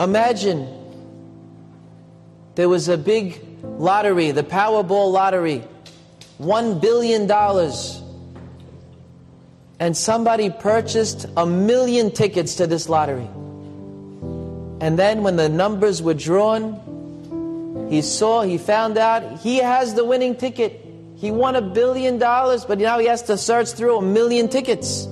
Imagine there was a big lottery, the Powerball lottery, $1 billion. And somebody purchased a million tickets to this lottery. And then when the numbers were drawn, he saw, he found out he has the winning ticket. He won a billion dollars, but now he has to search through a million tickets.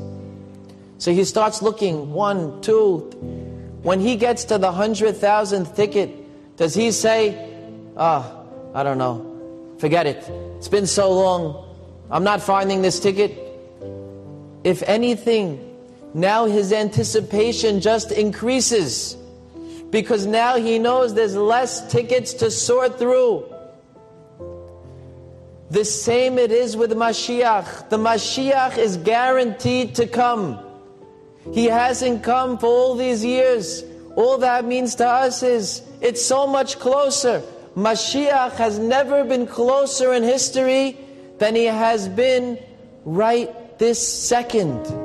So he starts looking one, two. When he gets to the hundred thousandth ticket, does he say, Ah, oh, I don't know, forget it. It's been so long. I'm not finding this ticket. If anything, now his anticipation just increases because now he knows there's less tickets to sort through. The same it is with Mashiach. The Mashiach is guaranteed to come. He hasn't come for all these years. All that means to us is it's so much closer. Mashiach has never been closer in history than he has been right this second.